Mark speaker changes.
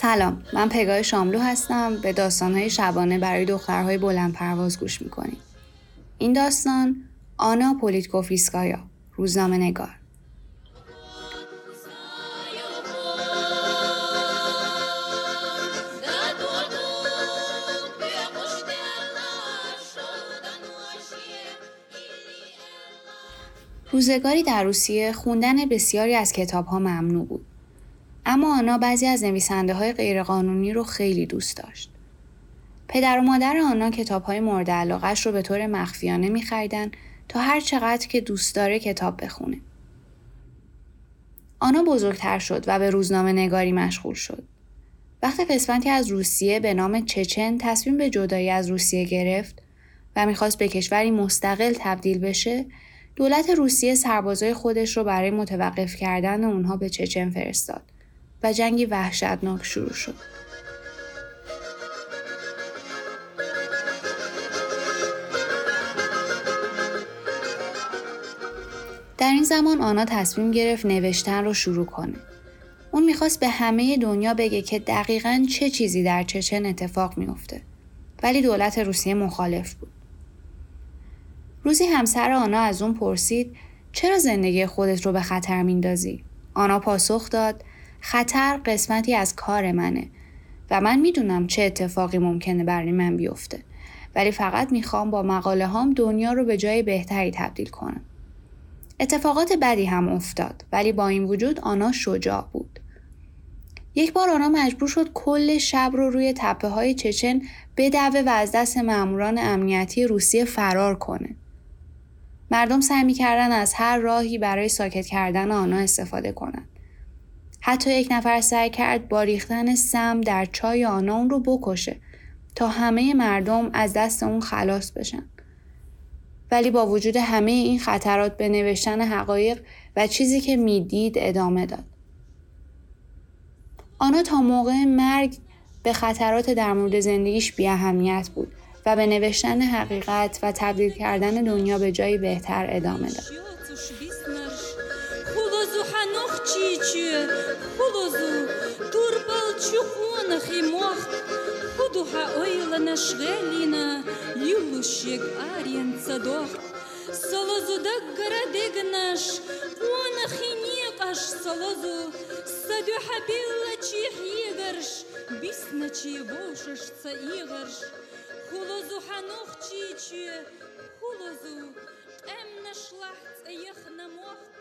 Speaker 1: سلام. من پگاه شاملو هستم. به داستانهای شبانه برای دخترهای بلند پرواز گوش می‌کنیم. این داستان آنا پولیتکوفیسکایا روزنامه نگار. روزگاری در روسیه خوندن بسیاری از کتاب ها ممنوع بود. اما آنا بعضی از نویسنده های غیرقانونی رو خیلی دوست داشت. پدر و مادر آنا کتاب های مورد علاقش رو به طور مخفیانه میخریدن تا هر چقدر که دوست داره کتاب بخونه. آنا بزرگتر شد و به روزنامه نگاری مشغول شد. وقتی قسمتی از روسیه به نام چچن تصمیم به جدایی از روسیه گرفت و می‌خواست به کشوری مستقل تبدیل بشه دولت روسیه سربازای خودش رو برای متوقف کردن اونها به چچن فرستاد و جنگی وحشتناک شروع شد. در این زمان آنا تصمیم گرفت نوشتن رو شروع کنه. اون می‌خواست به همه دنیا بگه که دقیقا چه چیزی در چچن اتفاق میافته. ولی دولت روسیه مخالف بود. روزی همسر آنا از اون پرسید چرا زندگی خودت رو به خطر میندازی؟ آنا پاسخ داد خطر قسمتی از کار منه و من می‌دونم چه اتفاقی ممکنه برای من بیفته ولی فقط می‌خوام با مقاله هام دنیا رو به جای بهتری تبدیل کنم. اتفاقات بدی هم افتاد ولی با این وجود آنا شجاع بود. یک بار آنا مجبور شد کل شب رو روی تپه های چچن بدوه و از دست ماموران امنیتی روسیه فرار کنه. مردم سعی می‌کردن از هر راهی برای ساکت کردن آنها استفاده کنند. حتی یک نفر سعی کرد با ریختن سم در چای آنا اون رو بکشه تا همه مردم از دست اون خلاص بشن. ولی با وجود همه این خطرات به نوشتن حقایق و چیزی که می‌دید ادامه داد. آنا تا موقع مرگ به خطرات در مورد زندگیش بی اهمیت بود و به نوشتن حقیقت و تبدیل کردن دنیا به جایی بهتر ادامه داد. чухонах и мох, кудуха
Speaker 2: ойла на швелина, юлущик арен садох. Солозудак городыг наш, онах и неқаш
Speaker 1: солозу, садюха билла чих игарш, бисночи волшашца игарш, хулозу ханох чичи, хулозу, эм нашла эх намохт,